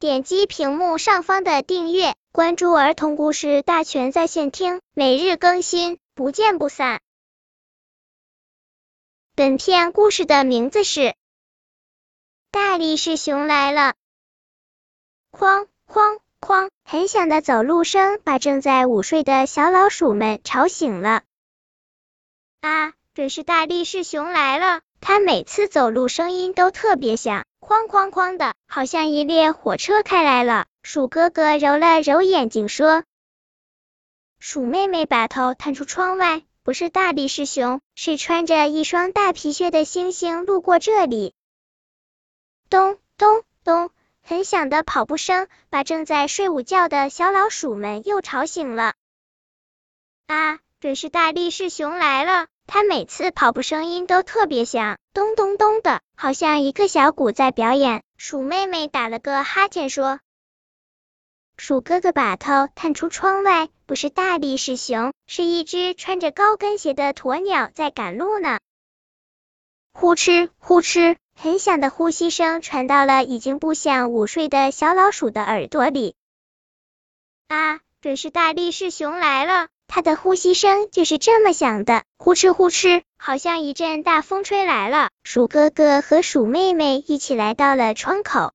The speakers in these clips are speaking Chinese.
点击屏幕上方的订阅，关注儿童故事大全在线听，每日更新，不见不散。本片故事的名字是《大力士熊来了》。哐哐哐，很响的走路声把正在午睡的小老鼠们吵醒了。啊，准是大力士熊来了！它每次走路声音都特别响，哐哐哐的，好像一列火车开来了。鼠哥哥揉了揉眼睛说：“鼠妹妹把头探出窗外，不是大力士熊，是穿着一双大皮靴的猩猩路过这里。”咚咚咚，很响的跑步声把正在睡午觉的小老鼠们又吵醒了。啊，准是大力士熊来了！他每次跑步声音都特别响，咚咚咚的，好像一个小鼓在表演。鼠妹妹打了个哈欠说：“鼠哥哥把头探出窗外，不是大力士熊，是一只穿着高跟鞋的鸵鸟在赶路呢。”呼哧呼哧，很响的呼吸声传到了已经不想午睡的小老鼠的耳朵里。啊，准是大力士熊来了！它的呼吸声就是这么响的，呼哧呼哧，好像一阵大风吹来了。鼠哥哥和鼠妹妹一起来到了窗口，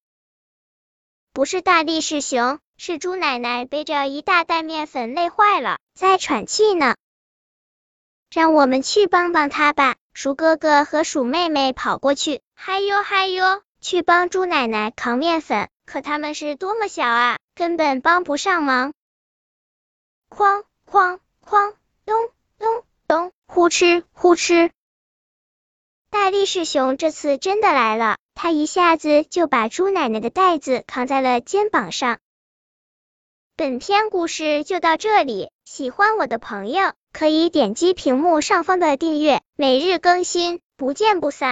不是大力士熊，是猪奶奶背着一大袋面粉累坏了，在喘气呢。让我们去帮帮他吧。鼠哥哥和鼠妹妹跑过去，嗨哟嗨哟，去帮猪奶奶扛面粉。可他们是多么小啊，根本帮不上忙。哐哐。哐咚咚咚，呼哧呼哧，大力士熊这次真的来了，他一下子就把猪奶奶的袋子扛在了肩膀上。本篇故事就到这里，喜欢我的朋友可以点击屏幕上方的订阅，每日更新，不见不散。